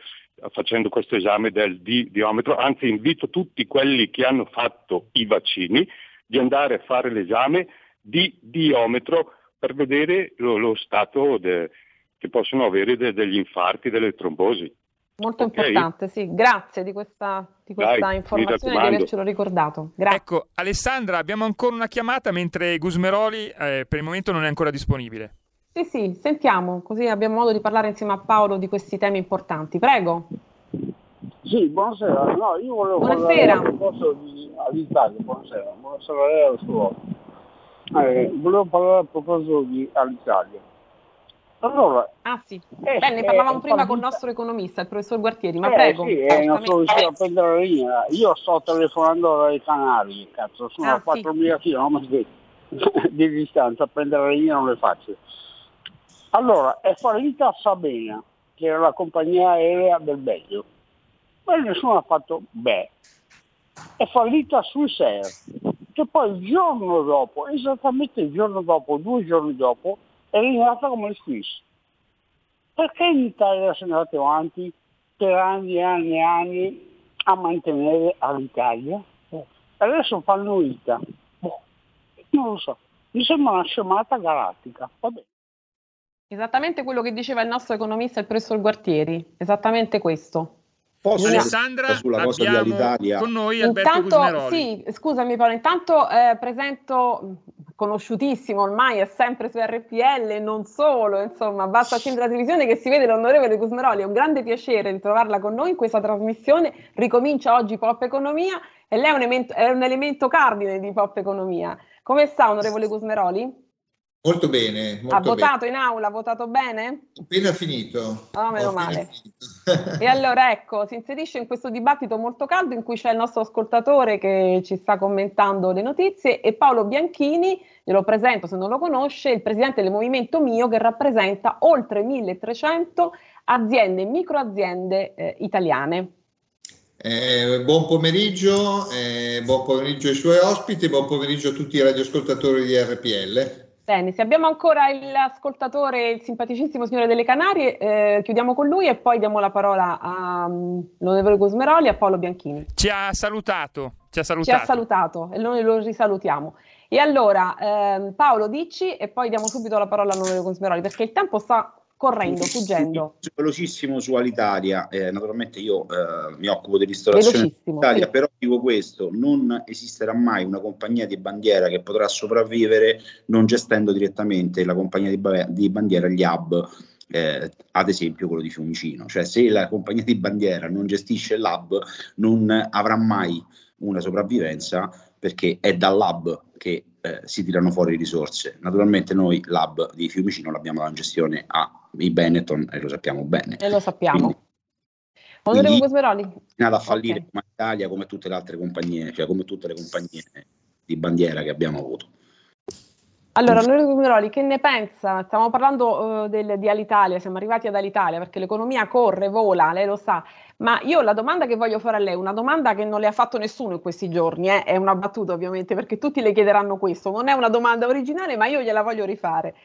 facendo questo esame del di, diometro, anzi invito tutti quelli che hanno fatto i vaccini di andare a fare l'esame di diometro per vedere lo, lo stato de, che possono avere de, degli infarti, delle trombosi. Molto okay. importante, sì. Grazie di questa, di questa Dai, informazione e di avercelo ricordato. Grazie. Ecco, Alessandra, abbiamo ancora una chiamata mentre Gusmeroli eh, per il momento non è ancora disponibile. Sì, sì, sentiamo, così abbiamo modo di parlare insieme a Paolo di questi temi importanti. Prego. Sì, buonasera. No, io volevo buonasera. parlare a proposito di Alitalia. Buonasera, buonasera a lei al suo. Eh, volevo parlare a proposito di Alitalia. Allora, ah sì, eh, Beh, ne parlavamo eh, prima con il nostro economista, il professor Guartieri, ma eh, prego. Sì, eh, non sono riuscito a prendere la linea. Io sto telefonando dai canali, cazzo, sono ah, a 4.000 sì. km *laughs* di distanza, prendere la linea non è facile. Allora, è fallita Sabena, che era la compagnia aerea del Belgio. Ma nessuno ha fatto beh. È fallita Swissair, che poi il giorno dopo, esattamente il giorno dopo, due giorni dopo, è rinata come il Swiss. Perché in Italia sono andati avanti per anni e anni e anni a mantenere all'Italia? Adesso fanno vita. Boh, non lo so, mi sembra una scemata galattica. Vabbè. Esattamente quello che diceva il nostro economista, il professor Guartieri, esattamente questo. Posso Alessandra, sulla cosa di Alitalia? con noi Alberto intanto, Sì, scusami Paolo, intanto eh, presento conosciutissimo ormai, è sempre su RPL non solo, insomma, basta accendere la televisione che si vede l'onorevole Cusmeroli, è un grande piacere ritrovarla con noi in questa trasmissione, ricomincia oggi Pop Economia e lei è un, elemento, è un elemento cardine di Pop Economia. Come sta onorevole Cusmeroli? Molto bene. Molto ha votato bene. in aula, ha votato bene? Appena finito. Oh, meno male. finito. E allora ecco, si inserisce in questo dibattito molto caldo in cui c'è il nostro ascoltatore che ci sta commentando le notizie e Paolo Bianchini, glielo presento se non lo conosce, il presidente del Movimento Mio che rappresenta oltre 1300 aziende, microaziende eh, italiane. Eh, buon pomeriggio, eh, buon pomeriggio ai suoi ospiti, buon pomeriggio a tutti i radioascoltatori di RPL. Bene, se abbiamo ancora l'ascoltatore, il simpaticissimo signore delle Canarie, eh, chiudiamo con lui e poi diamo la parola all'onorevole Cosmeroli e a Paolo Bianchini. Ci ha salutato. Ci ha Ci salutato. ha salutato e noi lo risalutiamo. E allora, ehm, Paolo, dici e poi diamo subito la parola all'onorevole Cosmeroli perché il tempo sta correndo, fuggendo. Velocissimo su Alitalia, eh, naturalmente io eh, mi occupo di ristorazione in Velocissimo, Italia, sì. però dico questo, non esisterà mai una compagnia di bandiera che potrà sopravvivere non gestendo direttamente la compagnia di, ba- di bandiera, gli hub, eh, ad esempio quello di Fiumicino, cioè se la compagnia di bandiera non gestisce l'hub non avrà mai una sopravvivenza perché è dall'hub che eh, si tirano fuori risorse. Naturalmente noi l'hub di Fiumicino l'abbiamo dalla gestione ai Benetton e lo sappiamo bene. E lo sappiamo. Quindi- Onorevole Cosmeroli, destinata a fallire Ok. come Italia, come tutte le altre compagnie, cioè come tutte le compagnie di bandiera che abbiamo avuto. Allora, onorevole Cosmeroli, che ne pensa? Stiamo parlando eh, del- di Alitalia, siamo arrivati ad Alitalia perché l'economia corre, vola, lei lo sa, ma io la domanda che voglio fare a lei, una domanda che non le ha fatto nessuno in questi giorni, eh, è una battuta ovviamente perché tutti le chiederanno questo, non è una domanda originale, ma io gliela voglio rifare.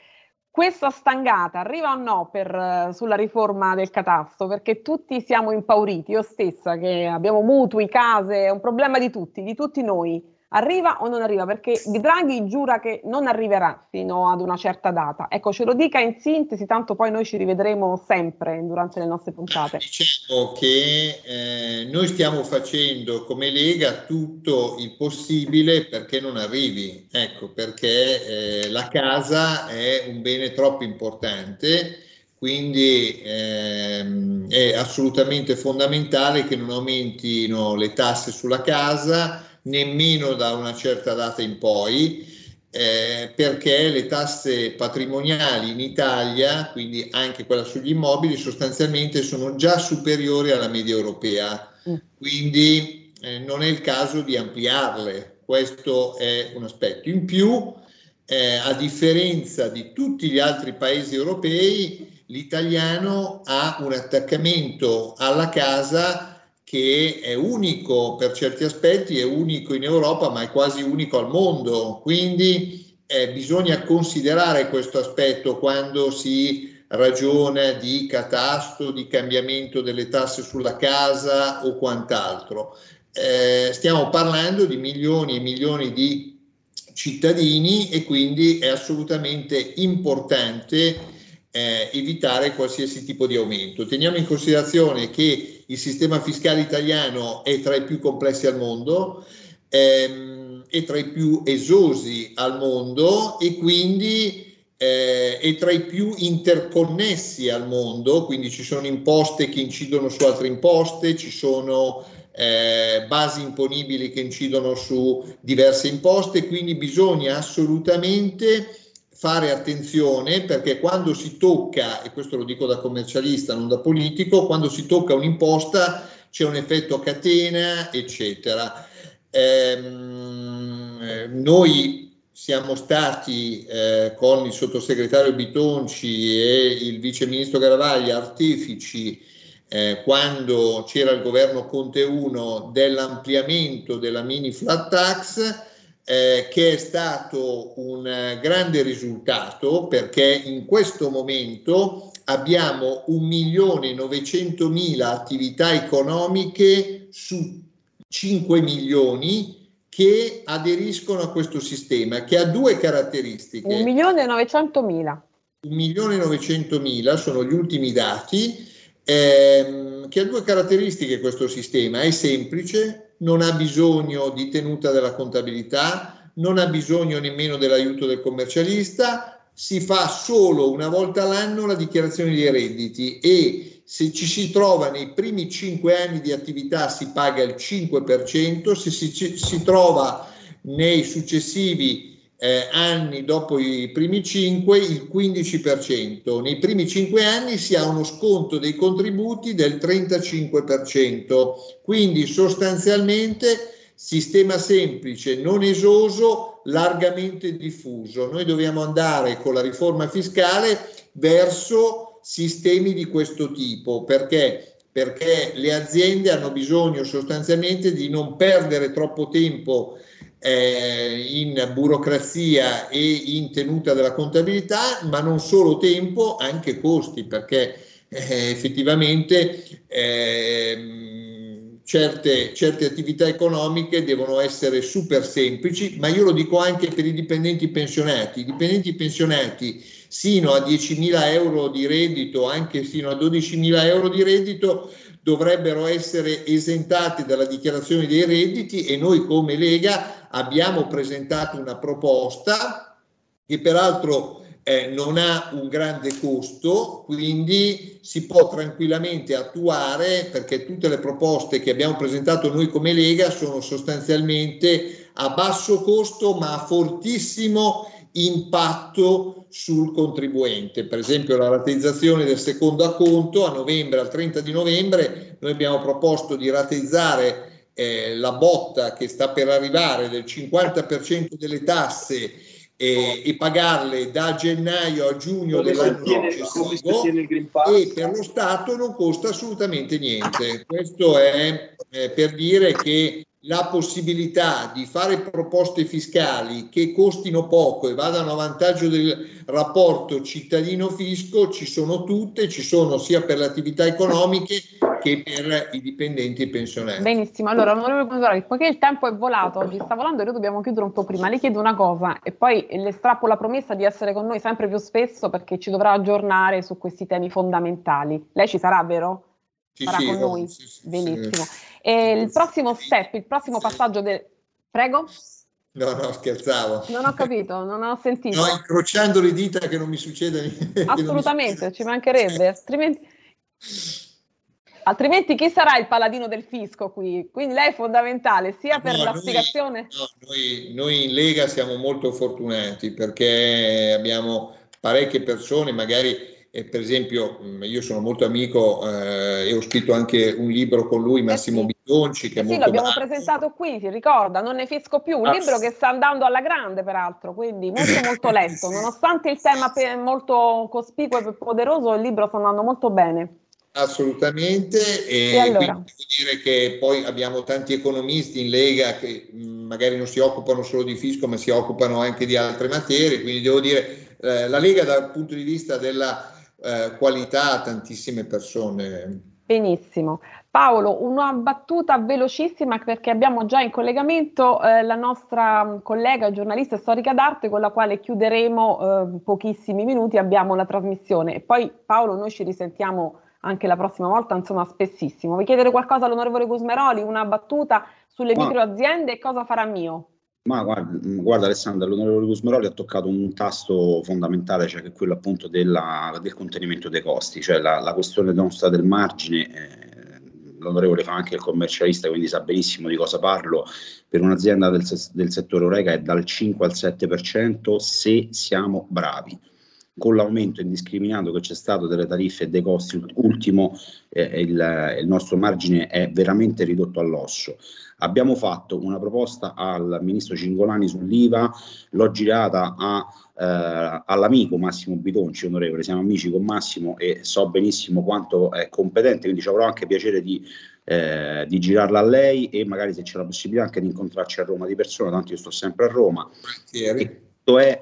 Questa stangata arriva o no per, eh, sulla riforma del catasto? Perché tutti siamo impauriti, io stessa che abbiamo mutui, case, è un problema di tutti, di tutti noi. Arriva o non arriva? Perché Draghi giura che non arriverà fino ad una certa data. Ecco, ce lo dica in sintesi, tanto poi noi ci rivedremo sempre durante le nostre puntate. Diciamo che eh, noi stiamo facendo come Lega tutto il possibile perché non arrivi, ecco, perché eh, la casa è un bene troppo importante, quindi ehm, è assolutamente fondamentale che non aumentino le tasse sulla casa nemmeno da una certa data in poi, eh, perché le tasse patrimoniali in Italia, quindi anche quella sugli immobili, sostanzialmente sono già superiori alla media europea. Quindi eh, non è il caso di ampliarle. Questo è un aspetto. In più, eh, a differenza di tutti gli altri paesi europei, l'italiano ha un attaccamento alla casa che è unico per certi aspetti, è unico in Europa, ma è quasi unico al mondo. Quindi eh, bisogna considerare questo aspetto quando si ragiona di catasto, di cambiamento delle tasse sulla casa o quant'altro. Eh, stiamo parlando di milioni e milioni di cittadini e quindi è assolutamente importante eh, evitare qualsiasi tipo di aumento. Teniamo in considerazione che il sistema fiscale italiano è tra i più complessi al mondo, ehm, è tra i più esosi al mondo e quindi eh, è tra i più interconnessi al mondo, quindi ci sono imposte che incidono su altre imposte, ci sono eh, basi imponibili che incidono su diverse imposte, quindi bisogna assolutamente fare attenzione perché quando si tocca, e questo lo dico da commercialista, non da politico, quando si tocca un'imposta c'è un effetto a catena, eccetera. Ehm, noi siamo stati eh, con il sottosegretario Bitonci e il vice ministro Garavaglia artefici eh, quando c'era il governo Conte 1 dell'ampliamento della mini flat tax eh, che è stato un eh, grande risultato perché in questo momento abbiamo 1.900.000 attività economiche su 5 milioni che aderiscono a questo sistema che ha due caratteristiche. 1.900.000. 1.900.000 sono gli ultimi dati ehm, che ha due caratteristiche questo sistema, è semplice, non ha bisogno di tenuta della contabilità, non ha bisogno nemmeno dell'aiuto del commercialista, si fa solo una volta all'anno la dichiarazione dei redditi e se ci si trova nei primi 5 anni di attività si paga il 5%, se si, si trova nei successivi eh, anni dopo i primi 5 il 15%, nei primi 5 anni si ha uno sconto dei contributi del 35%, quindi sostanzialmente sistema semplice, non esoso, largamente diffuso. Noi dobbiamo andare con la riforma fiscale verso sistemi di questo tipo. Perché? Perché le aziende hanno bisogno sostanzialmente di non perdere troppo tempo eh, in burocrazia e in tenuta della contabilità, ma non solo tempo, anche costi, perché eh, effettivamente eh, certe, certe attività economiche devono essere super semplici, ma io lo dico anche per i dipendenti pensionati. I dipendenti pensionati sino a 10.000 euro di reddito, anche fino a 12.000 euro di reddito, dovrebbero essere esentati dalla dichiarazione dei redditi e noi come Lega abbiamo presentato una proposta che peraltro eh, non ha un grande costo, quindi si può tranquillamente attuare perché tutte le proposte che abbiamo presentato noi come Lega sono sostanzialmente a basso costo ma a fortissimo impatto sul contribuente. Per esempio la rateizzazione del secondo acconto a novembre, al 30 di novembre, noi abbiamo proposto di rateizzare eh, la botta che sta per arrivare del 50% delle tasse eh, e pagarle da gennaio a giugno dell'anno successivo e per lo Stato non costa assolutamente niente. Questo è eh, per dire che la possibilità di fare proposte fiscali che costino poco e vadano a vantaggio del rapporto cittadino-fisco ci sono tutte, ci sono sia per le attività economiche che per i dipendenti e pensionati. Benissimo, allora onorevole Consolari, poiché il tempo è volato, oggi sta volando e noi dobbiamo chiudere un po' prima, le chiedo una cosa e poi le strappo la promessa di essere con noi sempre più spesso perché ci dovrà aggiornare su questi temi fondamentali. Lei ci sarà, vero? Sì, sarà sì, con no, noi? sì, sì, Benissimo. E il prossimo step, il prossimo passaggio del... Prego? No, no, scherzavo. Non ho capito, non ho sentito. No, incrociando le dita che non mi succeda *laughs* niente. Assolutamente, ci mancherebbe, altrimenti... Altrimenti chi sarà il paladino del fisco qui? Quindi lei è fondamentale sia per No, la spiegazione... no, noi, noi in Lega siamo molto fortunati perché abbiamo parecchie persone, magari eh, per esempio mh, io sono molto amico eh, e ho scritto anche un libro con lui, Massimo Bitonci, che Eh sì, molto l'abbiamo bravo. presentato qui, si ricorda, non ne fisco più, un Ah, libro che sta andando alla grande peraltro, quindi molto *laughs* molto letto, nonostante il tema molto cospicuo e poderoso, il libro sta andando molto bene. Assolutamente, e, E allora? quindi devo dire che poi abbiamo tanti economisti in Lega che mh, magari non si occupano solo di fisco, ma si occupano anche di altre materie, quindi devo dire eh, la Lega dal punto di vista della eh, qualità ha tantissime persone. Benissimo. Paolo, una battuta velocissima perché abbiamo già in collegamento eh, la nostra mh, collega giornalista e storica d'arte con la quale chiuderemo eh, pochissimi minuti, abbiamo la trasmissione. E poi Paolo, noi ci risentiamo anche la prossima volta, insomma spessissimo. Vuoi chiedere qualcosa all'onorevole Gusmeroli, una battuta sulle Ma- microaziende e cosa farà mio? Ma guarda, guarda Alessandra, l'onorevole Gusmeroli ha toccato un tasto fondamentale, cioè che è quello appunto della- del contenimento dei costi, cioè la, la questione nostra del margine. eh, l'onorevole fa anche il commercialista, quindi sa benissimo di cosa parlo. Per un'azienda del, del settore Orega è dal 5 al 7% se siamo bravi. Con l'aumento indiscriminato che c'è stato delle tariffe e dei costi ultimo, eh, il, il nostro margine è veramente ridotto all'osso. Abbiamo fatto una proposta al ministro Cingolani sull'IVA, l'ho girata a, eh, all'amico Massimo Bitonci, onorevole, siamo amici con Massimo e so benissimo quanto è competente, quindi ci avrò anche piacere di, eh, di girarla a lei e magari se c'è la possibilità anche di incontrarci a Roma di persona, tanto io sto sempre a Roma. Questo è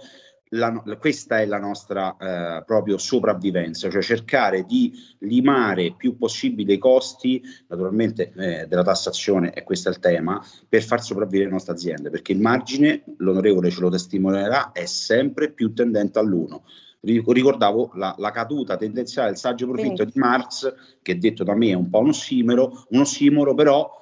la- questa è la nostra eh, proprio sopravvivenza, cioè cercare di limare più possibile i costi, naturalmente eh, della tassazione, e questo è il tema, per far sopravvivere le nostre aziende, perché il margine, l'onorevole ce lo testimonerà, è sempre più tendente all'uno. Ri- Ricordavo la, la caduta tendenziale del saggio profitto di Marx, che detto da me è un po' un ossimoro, un ossimoro però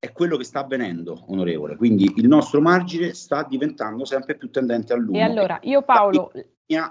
è quello che sta avvenendo, onorevole. Quindi il nostro margine sta diventando sempre più tendente all'uno. E allora, io Paolo,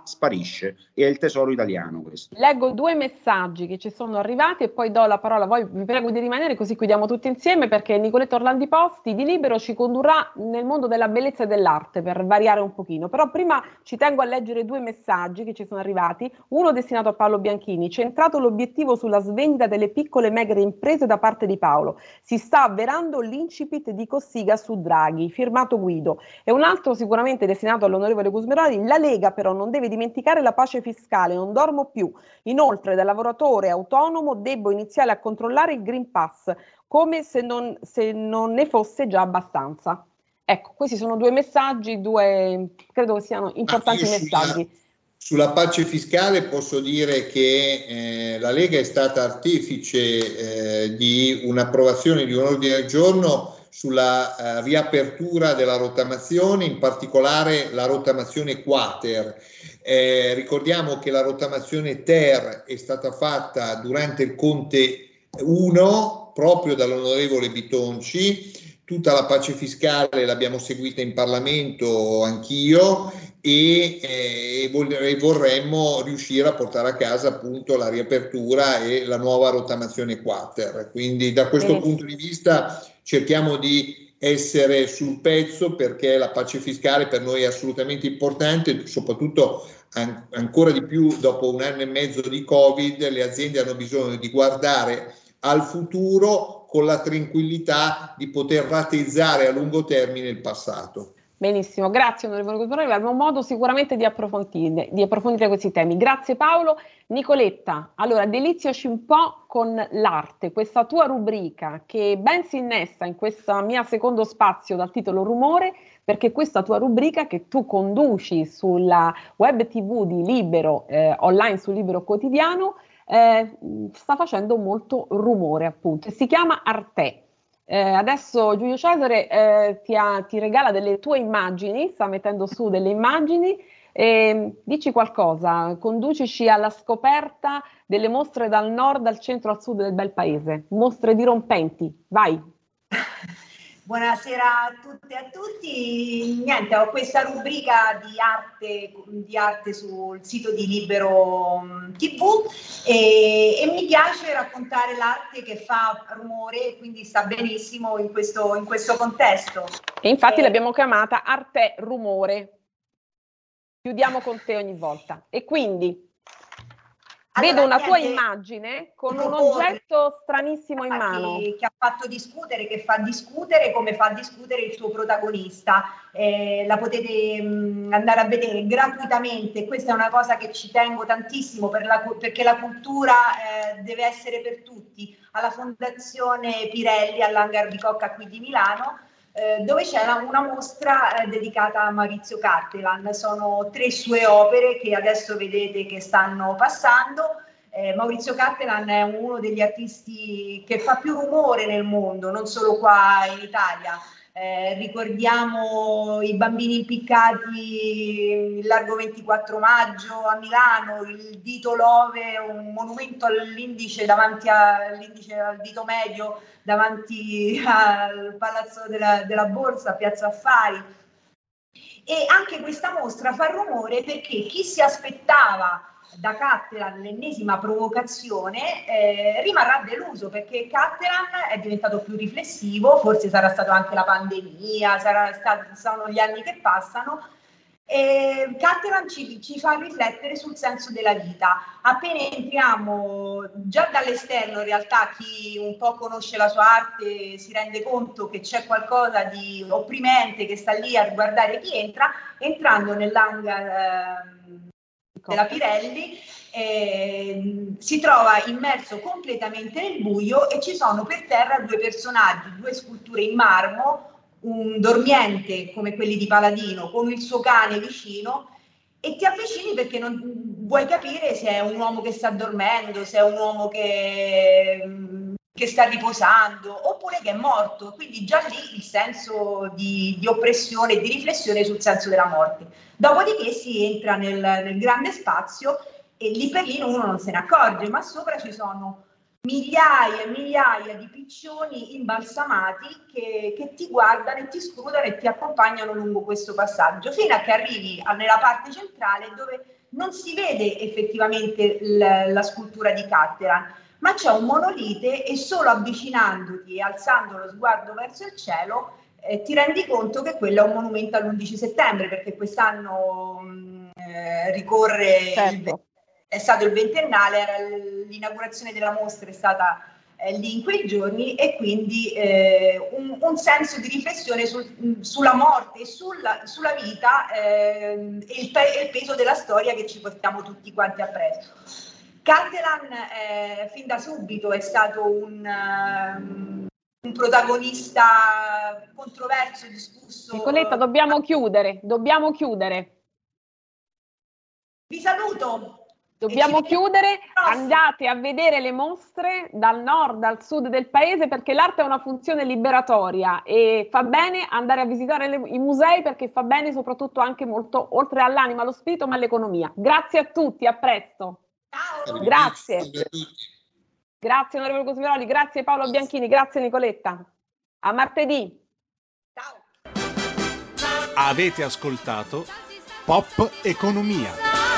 sparisce. E è il tesoro italiano questo. Leggo due messaggi che ci sono arrivati e poi do la parola a voi, vi prego di rimanere così chiudiamo tutti insieme perché Nicoletto Orlandi Posti di Libero ci condurrà nel mondo della bellezza e dell'arte per variare un pochino, però prima ci tengo a leggere due messaggi che ci sono arrivati, uno destinato a Paolo Bianchini, centrato l'obiettivo sulla svendita delle piccole e megre imprese da parte di Paolo, si sta avverando l'incipit di Cossiga su Draghi, firmato Guido, e un altro sicuramente destinato all'onorevole Gusmeroli, la Lega però non deve dimenticare la pace fiscale, non dormo più. Inoltre, da lavoratore autonomo devo iniziare a controllare il Green Pass, come se non, se non ne fosse già abbastanza. Ecco, questi sono due messaggi, due credo che siano importanti sulla, messaggi. Sulla pace fiscale posso dire che eh, la Lega è stata artefice eh, di un'approvazione di un ordine del giorno sulla eh, riapertura della rottamazione, in particolare la rottamazione quater. Eh, ricordiamo che la rottamazione ter è stata fatta durante il Conte 1 proprio dall'onorevole Bitonci, tutta la pace fiscale l'abbiamo seguita in Parlamento anch'io e, eh, vorremmo riuscire a portare a casa appunto la riapertura e la nuova rottamazione quater. Quindi da questo Benissimo. punto di vista cerchiamo di essere sul pezzo perché la pace fiscale per noi è assolutamente importante, soprattutto an- ancora di più dopo un anno e mezzo di Covid, le aziende hanno bisogno di guardare al futuro con la tranquillità di poter rateizzare a lungo termine il passato. Benissimo, grazie onorevole Gusmeroli, avremo modo sicuramente di approfondire, di approfondire questi temi. Grazie Paolo. Nicoletta, allora deliziaci un po' con l'arte, questa tua rubrica che ben si innesta in questo mio secondo spazio dal titolo Rumore, perché questa tua rubrica che tu conduci sulla web tv di Libero, eh, online su Libero Quotidiano, eh, sta facendo molto rumore appunto e si chiama Arte. Eh, adesso Giulio Cesare eh, ti, ha, ti, regala delle tue immagini, sta mettendo su delle immagini. E, dici qualcosa, conducici alla scoperta delle mostre dal nord al centro al sud del bel paese, mostre dirompenti, vai. *laughs* Buonasera a tutte e a tutti. Niente, ho questa rubrica di arte, di arte sul sito di Libero mm, TV e, e, mi piace raccontare l'arte che fa rumore e quindi sta benissimo in questo, in questo contesto. E infatti eh, l'abbiamo chiamata Arte Rumore. Chiudiamo con te ogni volta. E quindi allora, Vedo una niente, tua immagine con un oggetto stranissimo in mano. Che ha fatto discutere, che fa discutere come fa discutere il suo protagonista. Eh, la potete mh, andare a vedere gratuitamente. Questa è una cosa che ci tengo tantissimo per la, perché la cultura eh, deve essere per tutti. Alla Fondazione Pirelli, all'Hangar Bicocca qui di Milano, eh, dove c'è una mostra eh, dedicata a Maurizio Cartelan. Sono tre sue opere che adesso vedete che stanno passando. Eh, Maurizio Cartelan è uno degli artisti che fa più rumore nel mondo, non solo qua in Italia. Eh, ricordiamo i bambini impiccati il largo 24 maggio a Milano, il dito Love, un monumento all'indice davanti all'indice al dito medio davanti *laughs* al Palazzo della, della Borsa, Piazza Affari. E anche questa mostra fa rumore perché chi si aspettava da Cattelan l'ennesima provocazione eh, rimarrà deluso perché Cattelan è diventato più riflessivo, forse sarà stata anche la pandemia, stato, saranno gli anni che passano. E ci, ci, fa riflettere sul senso della vita. Appena entriamo già dall'esterno, in realtà chi un po' conosce la sua arte si rende conto che c'è qualcosa di opprimente che sta lì a guardare chi entra, entrando nell'hangar eh, della Pirelli, eh, si trova immerso completamente nel buio e ci sono per terra due personaggi, due sculture in marmo, un dormiente come quelli di Paladino con il suo cane vicino e ti avvicini perché non vuoi capire se è un uomo che sta dormendo, se è un uomo che, che sta riposando oppure che è morto. Quindi già lì il senso di, di oppressione e di riflessione sul senso della morte. Dopodiché si entra nel, nel grande spazio e lì per lì uno non se ne accorge, ma sopra ci sono migliaia e migliaia di piccioni imbalsamati che, che, ti guardano e ti scrutano e ti accompagnano lungo questo passaggio, fino a che arrivi nella parte centrale dove non si vede effettivamente l- la scultura di Catteran, ma c'è un monolite e solo avvicinandoti e alzando lo sguardo verso il cielo eh, ti rendi conto che quello è un monumento all'11 settembre, perché quest'anno mh, eh, ricorre certo. il, è stato il ventennale, era l'inaugurazione della mostra è stata eh, lì in quei giorni e quindi eh, un, un, senso di riflessione sul, sulla morte e sulla, sulla vita eh, e, il, e, il, peso della storia che ci portiamo tutti quanti appresso. Catalan eh, fin da subito è stato un, um, un protagonista controverso, discusso. Nicoletta, dobbiamo chiudere, dobbiamo chiudere. Vi saluto. Dobbiamo chiudere, andate a vedere le mostre dal nord al sud del paese perché l'arte ha una funzione liberatoria e fa bene andare a visitare le, i musei perché fa bene soprattutto anche molto oltre all'anima, allo spirito ma all'economia. Grazie a tutti, a presto. Ciao. Grazie. Grazie onorevole Cosmiroli, grazie Paolo Bianchini, grazie Nicoletta. A martedì. Ciao. Avete ascoltato Pop Economia.